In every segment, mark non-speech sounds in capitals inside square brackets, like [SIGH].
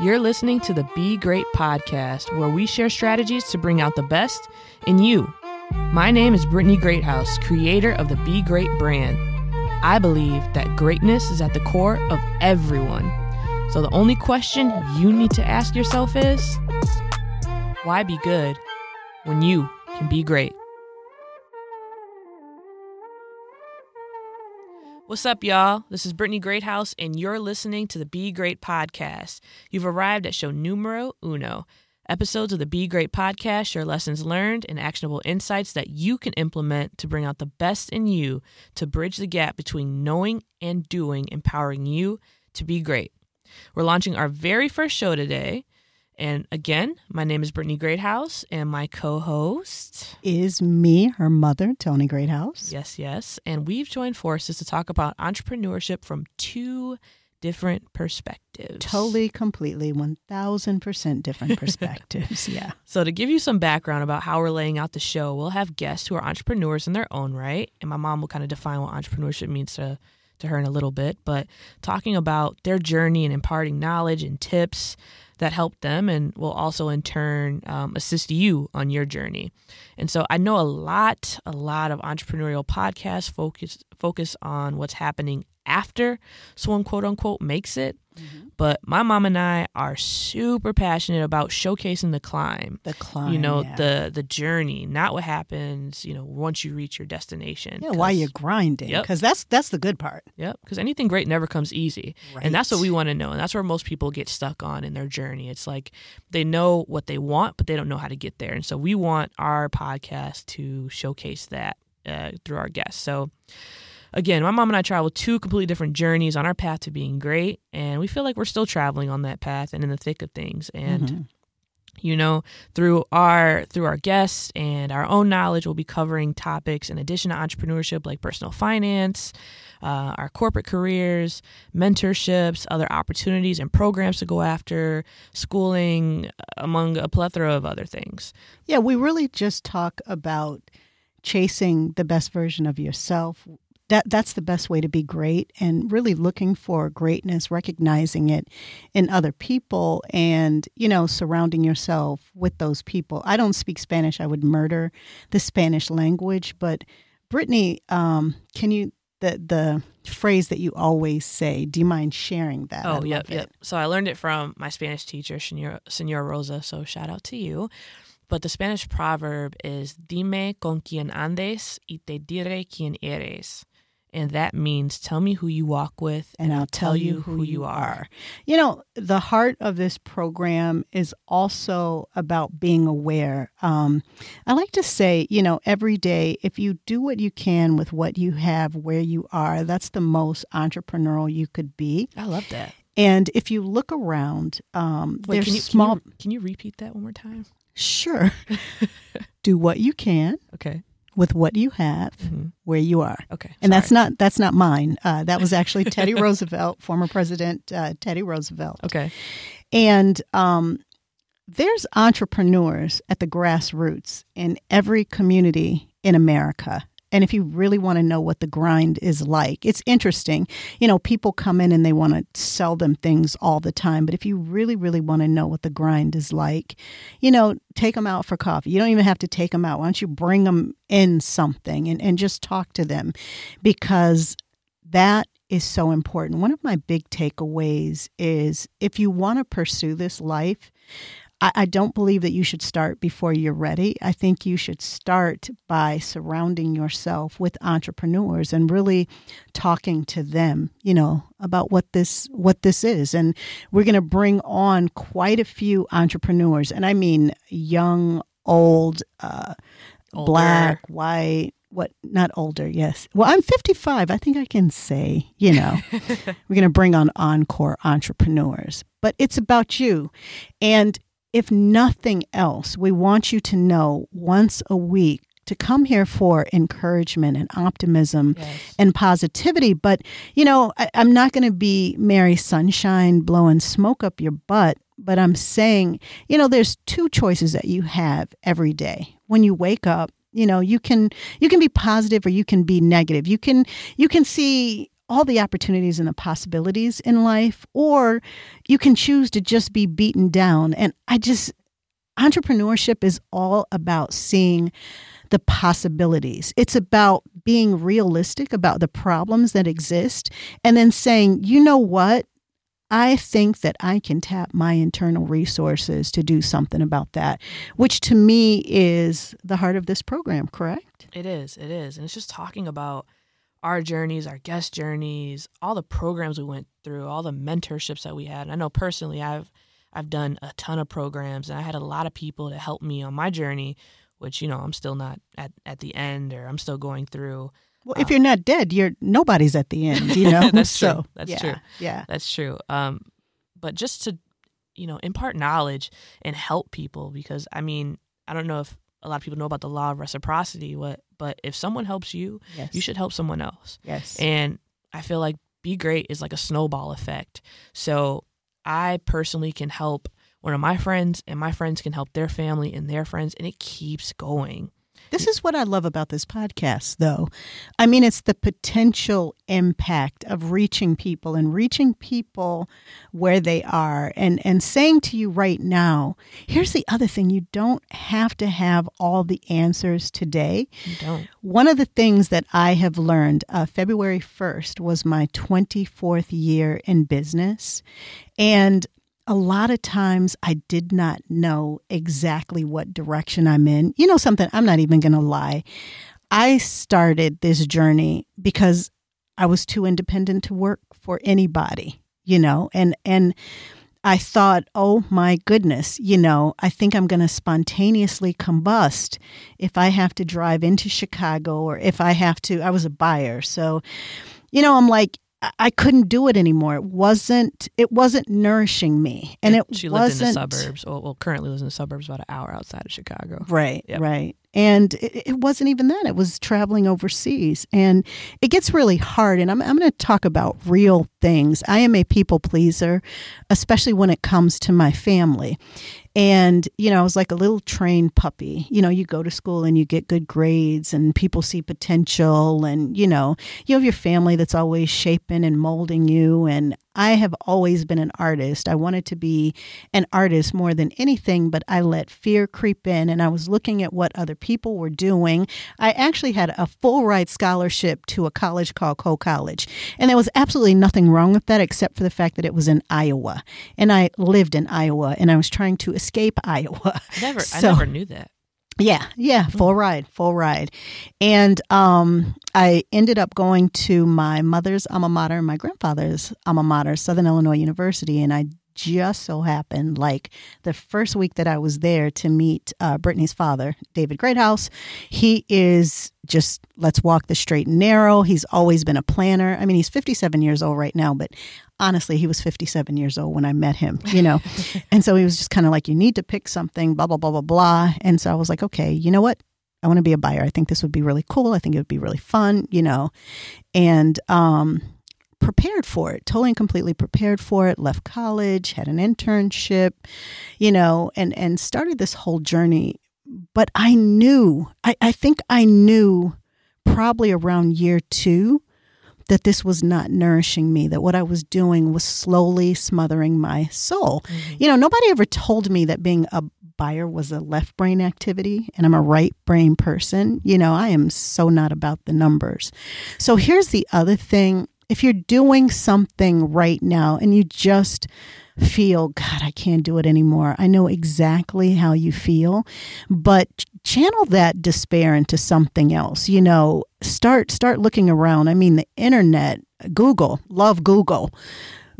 You're listening to the Be Great podcast, where we share strategies to bring out the best in you. My name is Brittany Greathouse, creator of the Be Great brand. I believe that greatness is at the core of everyone. So the only question you need to ask yourself is why be good when you can be great? What's up, y'all? This is Brittany Greathouse, and you're listening to the Be Great podcast. You've arrived at show numero uno. Episodes of the Be Great podcast share lessons learned and actionable insights that you can implement to bring out the best in you to bridge the gap between knowing and doing, empowering you to be great. We're launching our very first show today. And again, my name is Brittany Greathouse, and my co host is me, her mother, Tony Greathouse. Yes, yes. And we've joined forces to talk about entrepreneurship from two different perspectives. Totally, completely, 1000% different [LAUGHS] perspectives. yeah. So, to give you some background about how we're laying out the show, we'll have guests who are entrepreneurs in their own right. And my mom will kind of define what entrepreneurship means to, to her in a little bit, but talking about their journey and imparting knowledge and tips that help them and will also in turn um, assist you on your journey. And so I know a lot, a lot of entrepreneurial podcasts focus focus on what's happening after someone quote unquote makes it. Mm-hmm. But my mom and I are super passionate about showcasing the climb. The climb. You know, yeah. the the journey, not what happens, you know, once you reach your destination. Yeah, while you're grinding. Because yep. that's that's the good part. Yep. Because anything great never comes easy. Right. And that's what we want to know. And that's where most people get stuck on in their journey. It's like they know what they want, but they don't know how to get there. And so we want our podcast to showcase that uh, through our guests. So again, my mom and I traveled two completely different journeys on our path to being great, and we feel like we're still traveling on that path and in the thick of things. And mm-hmm. you know, through our through our guests and our own knowledge, we'll be covering topics in addition to entrepreneurship, like personal finance. Uh, our corporate careers, mentorships, other opportunities and programs to go after, schooling, among a plethora of other things. Yeah, we really just talk about chasing the best version of yourself that that's the best way to be great and really looking for greatness recognizing it in other people and you know surrounding yourself with those people. I don't speak spanish i would murder the spanish language but brittany um, can you the the phrase that you always say do you mind sharing that oh yep yep. So i learned it from my spanish teacher senor, senor rosa so shout out to you. But the Spanish proverb is Dime con quien andes y te diré quién eres and that means tell me who you walk with and, and I'll tell you who you are. You know, the heart of this program is also about being aware. Um, I like to say, you know, every day, if you do what you can with what you have where you are, that's the most entrepreneurial you could be. I love that. And if you look around, um, Wait, there's can you, small. Can you, can you repeat that one more time? Sure. [LAUGHS] do what you can. Okay with what you have mm-hmm. where you are. Okay. And that's not that's not mine. Uh, that was actually [LAUGHS] Teddy Roosevelt, former President uh, Teddy Roosevelt. Okay. And um, there's entrepreneurs at the grassroots in every community in America. And if you really want to know what the grind is like, it's interesting. You know, people come in and they want to sell them things all the time. But if you really, really want to know what the grind is like, you know, take them out for coffee. You don't even have to take them out. Why don't you bring them in something and, and just talk to them? Because that is so important. One of my big takeaways is if you want to pursue this life, I, I don't believe that you should start before you're ready. I think you should start by surrounding yourself with entrepreneurs and really talking to them, you know, about what this what this is. And we're going to bring on quite a few entrepreneurs, and I mean young, old, uh, black, white, what not older yes well i'm 55 i think i can say you know [LAUGHS] we're going to bring on encore entrepreneurs but it's about you and if nothing else, we want you to know once a week to come here for encouragement and optimism yes. and positivity. But, you know, I, am not going to be Mary Sunshine blowing smoke up your butt, but I'm saying, you know, there's two choices that you have every day. When you wake up, you know, you can you can be positive or you can be negative. You can you can see all the opportunities and the possibilities in life, or you can choose to just be beaten down. And I just, entrepreneurship is all about seeing the possibilities. It's about being realistic about the problems that exist and then saying, you know what? I think that I can tap my internal resources to do something about that, which to me is the heart of this program, correct? It is. It is. And it's just talking about our journeys, our guest journeys, all the programs we went through, all the mentorships that we had. And I know personally I've I've done a ton of programs and I had a lot of people to help me on my journey, which, you know, I'm still not at, at the end or I'm still going through. Well, if you're not dead, you're nobody's at the end, you know. [LAUGHS] That's so, true. That's yeah, true. Yeah. That's true. Um, but just to, you know, impart knowledge and help people because I mean, I don't know if a lot of people know about the law of reciprocity, what, but if someone helps you, Yes. you should help someone else. Yes. And I feel like be great is like a snowball effect. So I personally can help one of my friends, and my friends can help their family and their friends, and it keeps going. This is what I love about this podcast, though. I mean, it's the potential impact of reaching people and reaching people where they are and, and saying to you right now, here's the other thing you don't have to have all the answers today. You don't. One of the things that I have learned, uh, February 1st was my 24th year in business. And a lot of times I did not know exactly what direction I'm in. You know, something, I'm not even going to lie. I started this journey because I was too independent to work for anybody, you know, and, and, I thought, oh my goodness, you know, I think I'm going to spontaneously combust if I have to drive into Chicago or if I have to. I was a buyer. So, you know, I'm like, I- couldn't do it anymore. It wasn't. It wasn't nourishing me, and it was. she lived in the suburbs. Well, well, currently lives in the suburbs, about an hour outside of Chicago. Right, Yep. right. And it, it wasn't even that. It was traveling overseas. And it gets really hard. And I'm, I'm going to talk about real things. I am a people pleaser, especially when it comes to my family. And, you know, I was like a little trained puppy. You know, you go to school and you get good grades and people see potential. And, you know, you have your family that's always shaping and molding you. And I have always been an artist. I wanted to be an artist more than anything, but I let fear creep in and I was looking at what other people were doing. I actually had a full ride scholarship to a college called Coe College. And there was absolutely nothing wrong with that except for the fact that it was in Iowa. And I lived in Iowa and I was trying to escape [LAUGHS] Iowa. Never, I never knew that. Yeah, yeah, full ride, full ride. And um, I ended up going to my mother's alma mater and my grandfather's alma mater, Southern Illinois University. And I just so happened, like the first week that I was there, to meet uh, Brittany's father, David Greathouse. He is just, let's walk the straight and narrow. He's always been a planner. I mean, he's 57 years old right now, but honestly, he was 57 years old when I met him, you know? [LAUGHS] and so he was just kind of like, you need to pick something, blah, blah, blah, blah, blah. And so I was like, okay, you know what? I want to be a buyer. I think this would be really cool. I think it would be really fun, you know? And, um, prepared for it, totally and completely prepared for it, left college, had an internship, you know, and, and started this whole journey. But I knew, I, I think I knew probably around year two that this was not nourishing me, that what I was doing was slowly smothering my soul. Mm-hmm. You know, nobody ever told me that being a buyer was a left brain activity and I'm a right brain person. You know, I am so not about the numbers. So here's the other thing if you're doing something right now and you just feel, God, I can't do it anymore, I know exactly how you feel, but channel that despair into something else. You know, start start looking around. I mean, the internet, Google, love Google.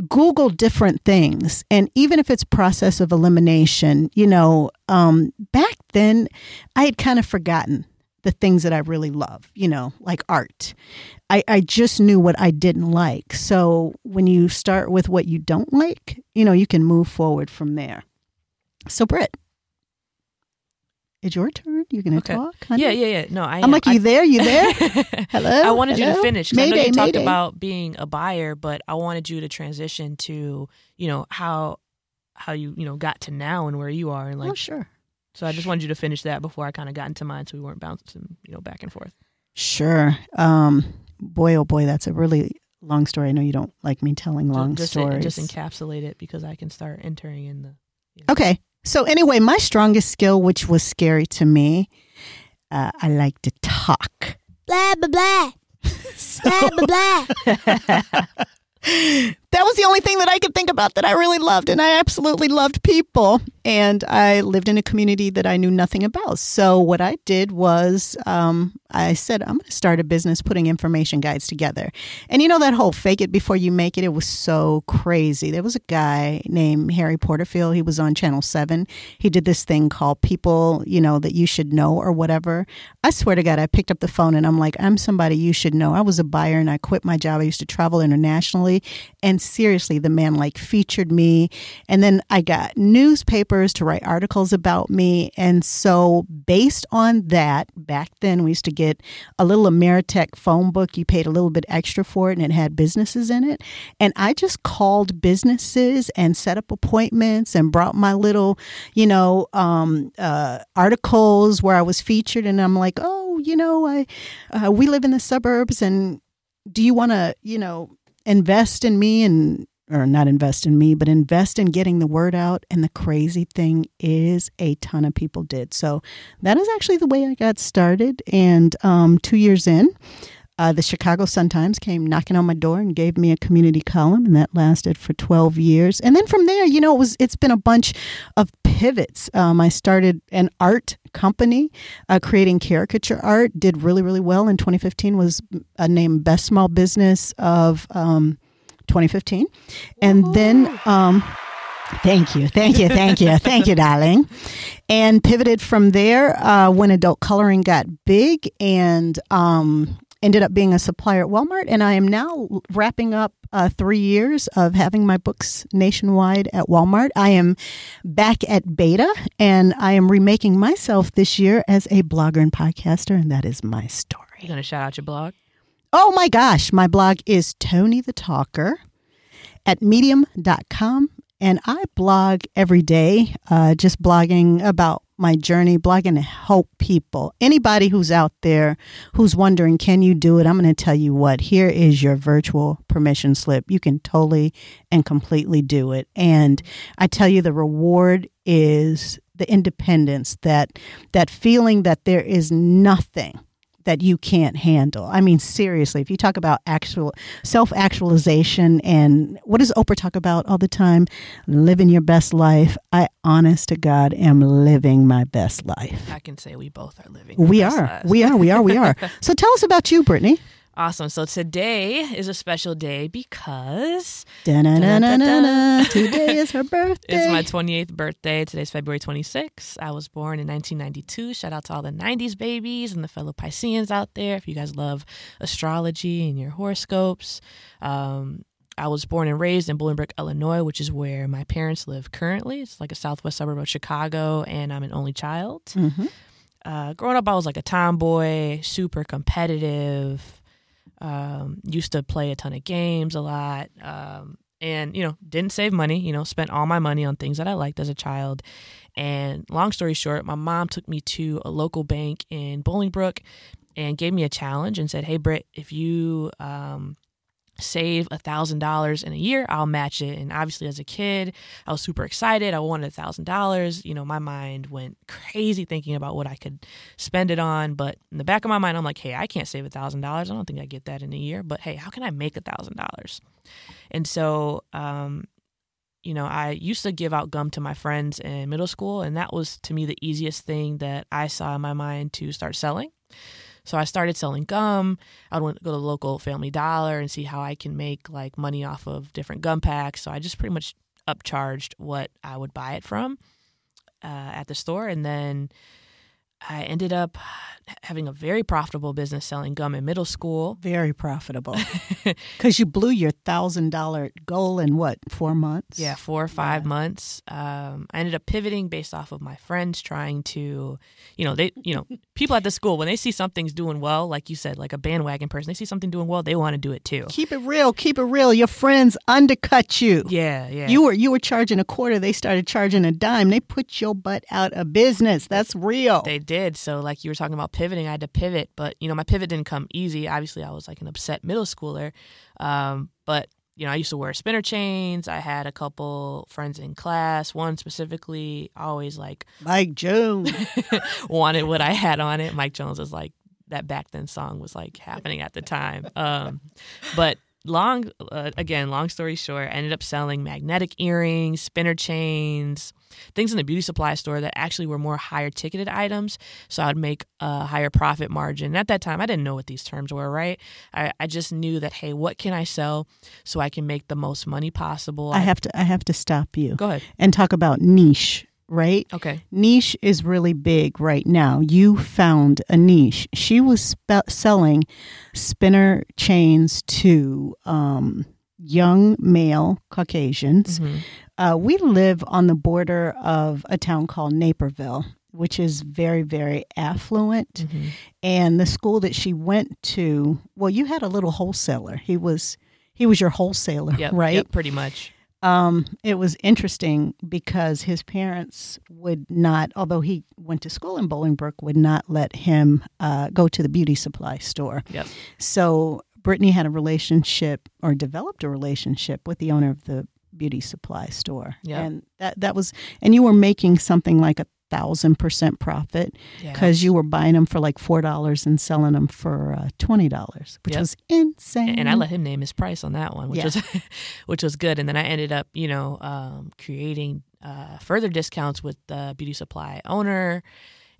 Google different things. And even if it's process of elimination, you know, um, back then I had kind of forgotten the things that I really love, you know, like art. I, I just knew what I didn't like. So when you start with what you don't like, you know, you can move forward from there. So, Britt, it's your turn. You're going to Okay. talk? honey? Yeah, yeah, yeah. No, I. I'm am. like, you there? You there? [LAUGHS] Hello? I wanted you to finish. 'cause I know Mayday, you talked about being a buyer, but I wanted you to transition to, you know, how how you you know got to now and where you are, and oh, like. oh, sure. So I just wanted you to finish that before I kind of got into mine, so we weren't bouncing, you know, back and forth. Sure. Um, boy, oh boy, that's a really long story. I know you don't like me telling long just, stories. Just encapsulate it because I can start entering in the. Okay. So anyway, my strongest skill, which was scary to me, uh, I like to talk. Blah blah blah. So [LAUGHS] Blah blah blah. [LAUGHS] [LAUGHS] that was the only thing that I could think about that I really loved. And I absolutely loved people. And I lived in a community that I knew nothing about. So what I did was um, I said, I'm going to start a business putting information guides together. And you know that whole fake it before you make it? It was so crazy. There was a guy named Harry Porterfield. He was on Channel 7. He did this thing called People, you know, that you should know or whatever. I swear to God, I picked up the phone and I'm like, I'm somebody you should know. I was a buyer and I quit my job. I used to travel internationally. And seriously, the man like featured me. And then I got newspapers to write articles about me. And so, based on that, back then we used to get a little Ameritech phone book. You paid a little bit extra for it and it had businesses in it. And I just called businesses and set up appointments and brought my little, you know, um, uh, articles where I was featured. And I'm like, oh, you know, I, uh, we live in the suburbs and do you want to, you know, invest in me and or not invest in me, but invest in getting the word out. And the crazy thing is, a ton of people did. So that is actually the way I got started. And um, two years in, uh, the Chicago Sun Times came knocking on my door and gave me a community column, and that lasted for 12 years. And then from there, you know, it was it's been a bunch of pivots. Um, I started an art company, uh, creating caricature art. Did really really well in 2015. Was uh, named best small business of. Um, 2015. And then, um, thank you, thank you, thank you, thank you, darling. And pivoted from there uh, when adult coloring got big and um, ended up being a supplier at Walmart. And I am now wrapping up uh, three years of having my books nationwide at Walmart. I am back at Beta and I am remaking myself this year as a blogger and podcaster. And that is my story. You gonna shout out your blog? Oh my gosh, my blog is Tony the Talker at medium.com. And I blog every day, uh, just blogging about my journey, blogging to help people. Anybody who's out there who's wondering, can you do it? I'm going to tell you what, here is your virtual permission slip. You can totally and completely do it. And I tell you, the reward is the independence, that, that feeling that there is nothing that you can't handle. I mean, seriously, if you talk about actual self actualization and what does Oprah talk about all the time? Living your best life. I, honest to God, am living my best life. I can say we both are living. We are. We are. We are. We are. [LAUGHS] so tell us about you, Brittany. Awesome. So today is a special day because Today is her birthday. [LAUGHS] it's my 28th birthday. Today's February 26th. I was born in 1992. Shout out to all the 90s babies and the fellow Pisceans out there. If you guys love astrology and your horoscopes, um, I was born and raised in Bolingbrook, Illinois, which is where my parents live currently. It's like a southwest suburb of Chicago, and I'm an only child. Mhm. Uh, growing up, I was like a tomboy, super competitive. Um, used to play a ton of games a lot, um, and you know, didn't save money. You know, spent all my money on things that I liked as a child. And long story short, my mom took me to a local bank in Bolingbrook and gave me a challenge and said, "Hey, Britt, if you um, save a thousand dollars in a year, I'll match it." And obviously, as a kid, I was super excited. I wanted a thousand dollars. You know, my mind went crazy thinking about what I could spend it on. But in the back of my mind, I'm like, "Hey, I can't save a thousand dollars. I don't think I get that in a year. But hey, how can I make a thousand dollars?" And so, um, you know, I used to give out gum to my friends in middle school, and that was to me the easiest thing that I saw in my mind to start selling. So I started selling gum. I would go to the local Family Dollar and see how I can make like money off of different gum packs. So I just pretty much upcharged what I would buy it from uh, at the store, and then I ended up having a very profitable business selling gum in middle school. Very profitable. [LAUGHS] Because you blew your thousand dollar goal in what, four months? Yeah, four or five months. Um, I ended up pivoting based off of my friends trying to, you know, they, you know, people at the school when they see something's doing well, like you said, like a bandwagon person, they see something doing well, they want to do it too. Keep it real. Keep it real. Your friends undercut you. Yeah, yeah. You were you were charging a quarter. They started charging a dime. They put your butt out of business. That's real. they did. So, like you were talking about pivoting, I had to pivot, but you know, my pivot didn't come easy. Obviously, I was like an upset middle schooler, um, but you know, I used to wear spinner chains. I had a couple friends in class. One specifically, always like Mike Jones. [LAUGHS] wanted what I had on it. Mike Jones was like that back then song was like happening at the time. Um, but long uh, again, long story short, I ended up selling magnetic earrings, spinner chains, things in the beauty supply store that actually were more higher ticketed items. So I'd make a higher profit margin. And at that time, I didn't know what these terms were, right? I, I just knew that hey, what can I sell so I can make the most money possible? I have to I have to stop you go ahead. and talk about niche, right? Okay. Niche is really big right now. You found a niche. She was spe- selling spinner chains to um, young male Caucasians. Mhm. Uh, we live on the border of a town called Naperville, which is very, very affluent. Mhm. And the school that she went to, well, you had a little wholesaler. He was he was your wholesaler, Yep. right? Yep. Pretty much. Um, it was interesting because his parents would not, although he went to school in Bolingbrook, would not let him uh, go to the beauty supply store. Yep. So Brittany had a relationship or developed a relationship with the owner of the beauty supply store. Yep. And that that was, and you were making something like a thousand percent profit Yeah. because you were buying them for like four dollars and selling them for uh, twenty dollars, which Yep. was insane. and I let him name his price on that one, which Yeah. was [LAUGHS] which was good. And then I ended up, you know, um, creating uh, further discounts with the beauty supply owner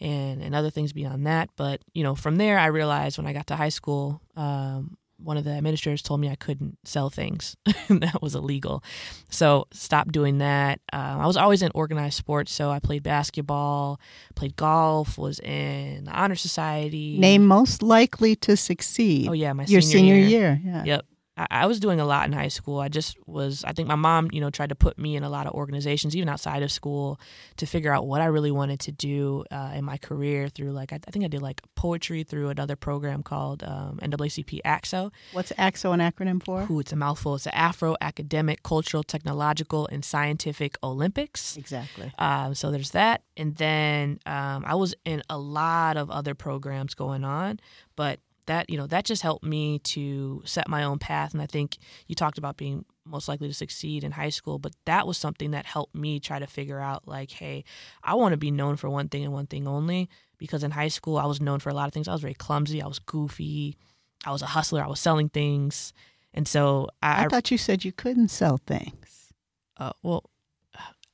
and and other things beyond that. But you know, from there, I realized when I got to high school. Um, one of the administrators told me I couldn't sell things. [LAUGHS] that was illegal. So stopped doing that. Um, I was always in organized sports. So I played basketball, played golf, was in the honor society. Name most likely to succeed. Oh yeah, my your senior, senior year. year. Yeah. Yep. I, I was doing a lot in high school. I just was, I think my mom, you know, tried to put me in a lot of organizations, even outside of school, to figure out what I really wanted to do uh, in my career through like, I, I think I did like poetry through another program called um, NAACP ACT-SO. What's ACT-SO an acronym for? Ooh, it's a mouthful. It's the Afro Academic, Cultural, Technological, and Scientific Olympics. Exactly. Um, so there's that. And then um, I was in a lot of other programs going on, but that, you know, that just helped me to set my own path. And I think you talked about being most likely to succeed in high school, but that was something that helped me try to figure out like, hey, I want to be known for one thing and one thing only. Because in high school, I was known for a lot of things. I was very clumsy. I was goofy. I was a hustler. I was selling things. And so I, I thought you said you couldn't sell things. uh, well,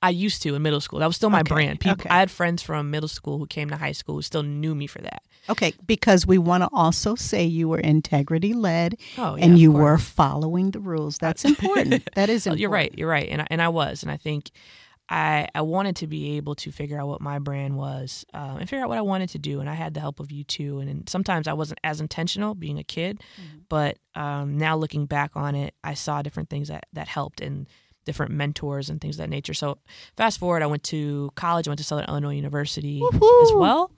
I used to in middle school. That was still my Okay, brand. People, okay. I had friends from middle school who came to high school who still knew me for that. Okay, because we want to also say you were integrity led Oh, and you were following the rules. That's [LAUGHS] important. that is Oh, important. You're right. You're right. And I, and I was. And I think I I wanted to be able to figure out what my brand was um, and figure out what I wanted to do. And I had the help of you too. And, and sometimes I wasn't as intentional being a kid, Mm-hmm. but um, now looking back on it, I saw different things that that helped and different mentors and things of that nature. So fast forward, I went to college. I went to Southern Illinois University as well.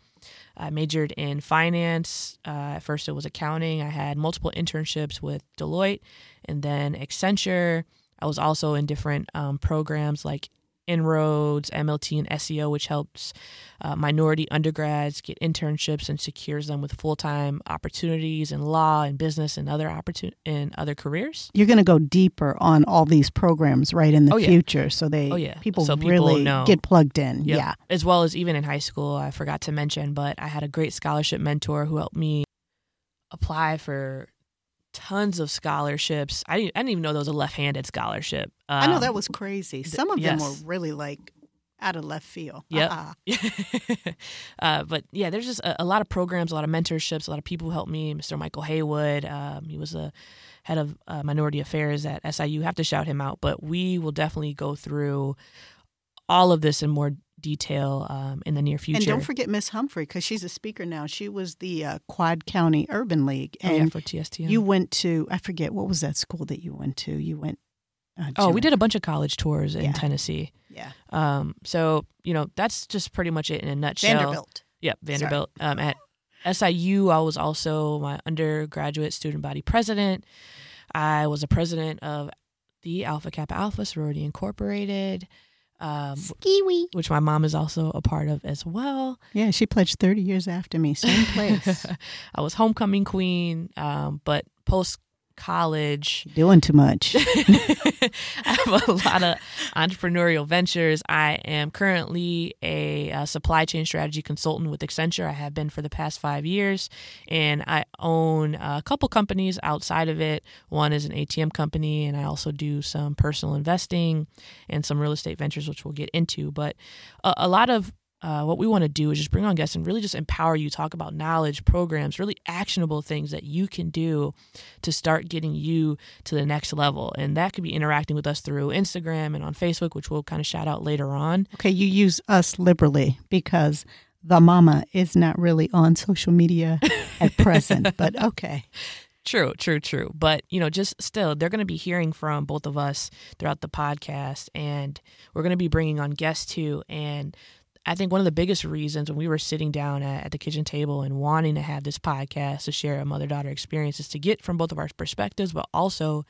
I majored in finance. Uh, at first, it was accounting. I had multiple internships with Deloitte and then Accenture. I was also in different um, programs like Inroads, MLT, and SEO, which helps uh, minority undergrads get internships and secures them with full time opportunities in law and business and other opportun- in other careers. You're going to go deeper on all these programs right in the Oh, yeah. future so they Oh, yeah. people So people really know. get plugged in. Yep. Yeah. As well as even in high school, I forgot to mention, but I had a great scholarship mentor who helped me apply for tons of scholarships. I didn't, I didn't even know there was a left-handed scholarship. I know Um, that was crazy. Some of them yes. were really like out of left field. Yeah. Uh-uh. [LAUGHS] uh, but yeah, there's just a, a lot of programs, a lot of mentorships, a lot of people who helped me. Mr. Michael Haywood, um, he was a head of uh, minority affairs at SIU. Have to shout him out. But we will definitely go through all of this in more detail um, in the near future. And don't forget Miss Humphrey because she's a speaker now. She was the uh, Quad County Urban League, Oh, yeah, and for TSTM. you went to I forget what was that school that you went to. You went. Uh, oh, we did a bunch of college tours in Yeah. Tennessee. Yeah, Um, so you know that's just pretty much it in a nutshell. Vanderbilt. Yep, Vanderbilt. Um, at SIU, I was also my undergraduate student body president. I was a president of the Alpha Kappa Alpha Sorority Incorporated. Um, Skee-Wee. which my mom is also a part of as well. Yeah, she pledged 30 years after me. Same [LAUGHS] place. I was homecoming queen, um, but post college, Doing too much. [LAUGHS] I have a lot of entrepreneurial ventures. I am currently a, uh supply chain strategy consultant with Accenture. I have been for the past five years, and I own a couple companies outside of it. One is an ATM company, and I also do some personal investing and some real estate ventures, which we'll get into. But a, a lot of uh, what we want to do is just bring on guests and really just empower you, talk about knowledge, programs, really actionable things that you can do to start getting you to the next level. And that could be interacting with us through Instagram and on Facebook, which we'll kind of shout out later on. Okay, you use us liberally because the mama is not really on social media [LAUGHS] at present, but okay. True, true, true. But, you know, just still, they're going to be hearing from both of us throughout the podcast, and we're going to be bringing on guests too. And I think one of the biggest reasons when we were sitting down at, at the kitchen table and wanting to have this podcast to share a mother daughter experience is to get from both of our perspectives, but also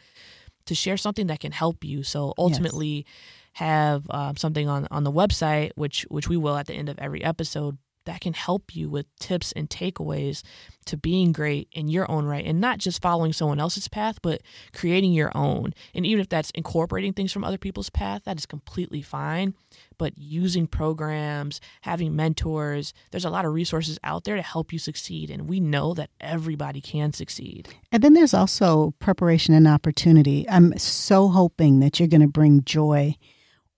to share something that can help you. So ultimately, have um, something on on the website, which which we will at the end of every episode, that can help you with tips and takeaways to being great in your own right, and not just following someone else's path, but creating your own. And even if that's incorporating things from other people's path, that is completely fine. But using programs, having mentors, there's a lot of resources out there to help you succeed, and we know that everybody can succeed. And then there's also preparation and opportunity. I'm so hoping that you're going to bring joy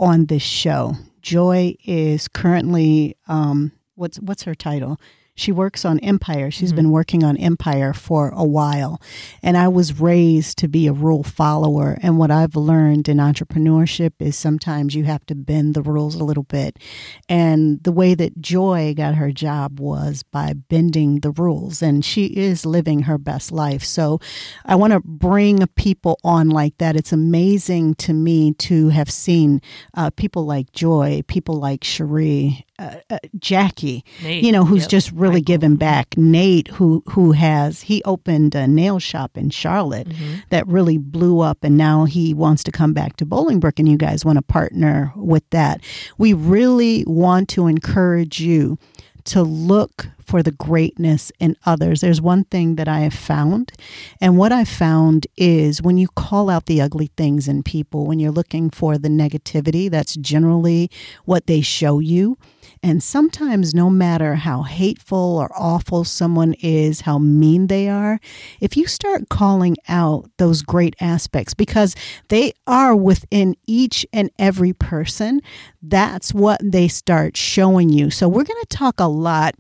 on this show. Joy is currently um, what's what's her title? She works on Empire. She's been working on Empire for a while. And I was raised to be a rule follower. And what I've learned in entrepreneurship is sometimes you have to bend the rules a little bit. And the way that Joy got her job was by bending the rules. And she is living her best life. So I want to bring people on like that. It's amazing to me to have seen uh, people like Joy, people like Cherie, uh, uh, Jackie, Nate, you know, who's yep, just really Michael. given back. Nate, who who has he opened a nail shop in Charlotte Mm-hmm. that really blew up, and now he wants to come back to Bolingbrook, and you guys want to partner with that. We really want to encourage you to look for the greatness in others. There's one thing that I have found, and what I found is when you call out the ugly things in people, when you're looking for the negativity, that's generally what they show you. And sometimes, no matter how hateful or awful someone is, how mean they are, if you start calling out those great aspects, because they are within each and every person, that's what they start showing you. So, we're going to talk a lot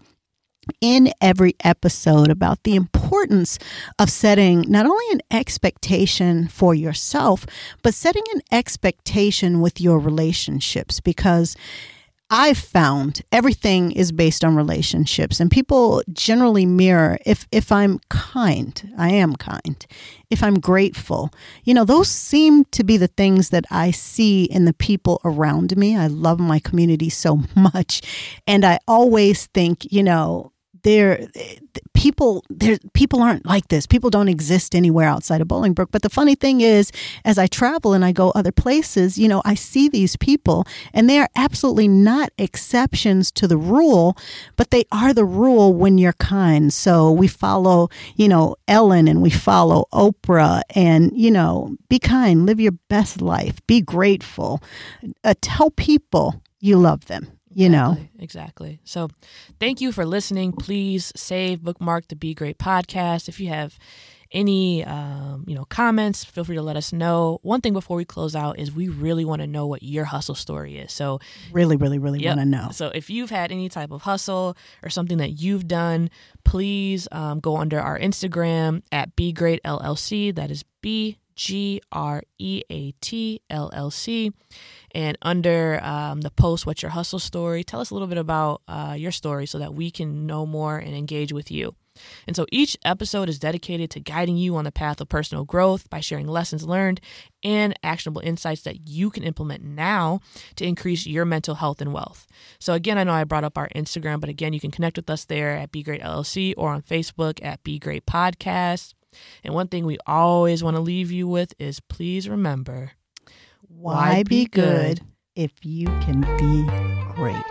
in every episode about the importance of setting not only an expectation for yourself, but setting an expectation with your relationships because. I've found everything is based on relationships and people generally mirror if if I'm kind, I am kind. If I'm grateful, you know, those seem to be the things that I see in the people around me. I love my community so [LAUGHS] much and I always think, you know, there people there people aren't like this. People don't exist anywhere outside of bolingbrook. But the funny thing is as i travel and i go other places you know i see these people and they are absolutely not exceptions to the rule but they are the rule when you're kind. So we follow you know ellen and we follow oprah and you know be kind live your best life be grateful uh, tell people you love them you know Exactly, exactly. So, thank you for listening. Please save, bookmark the Be Great podcast. If you have any, um, you know, comments, feel free to let us know. One thing before we close out is we really want to know what your hustle story is. So, really really really Yep. want to know So if you've had any type of hustle or something that you've done, please um, go under our Instagram at Be Great LLC. That is B G R E A T L L C. And under um, the post, What's Your Hustle Story? Tell us a little bit about uh, your story so that we can know more and engage with you. And so each episode is dedicated to guiding you on the path of personal growth by sharing lessons learned and actionable insights that you can implement now to increase your mental health and wealth. So again, I know I brought up our Instagram, but again, you can connect with us there at Be Great LLC or on Facebook at Be Great Podcast. And one thing we always want to leave you with is please remember Why be good if you can be great.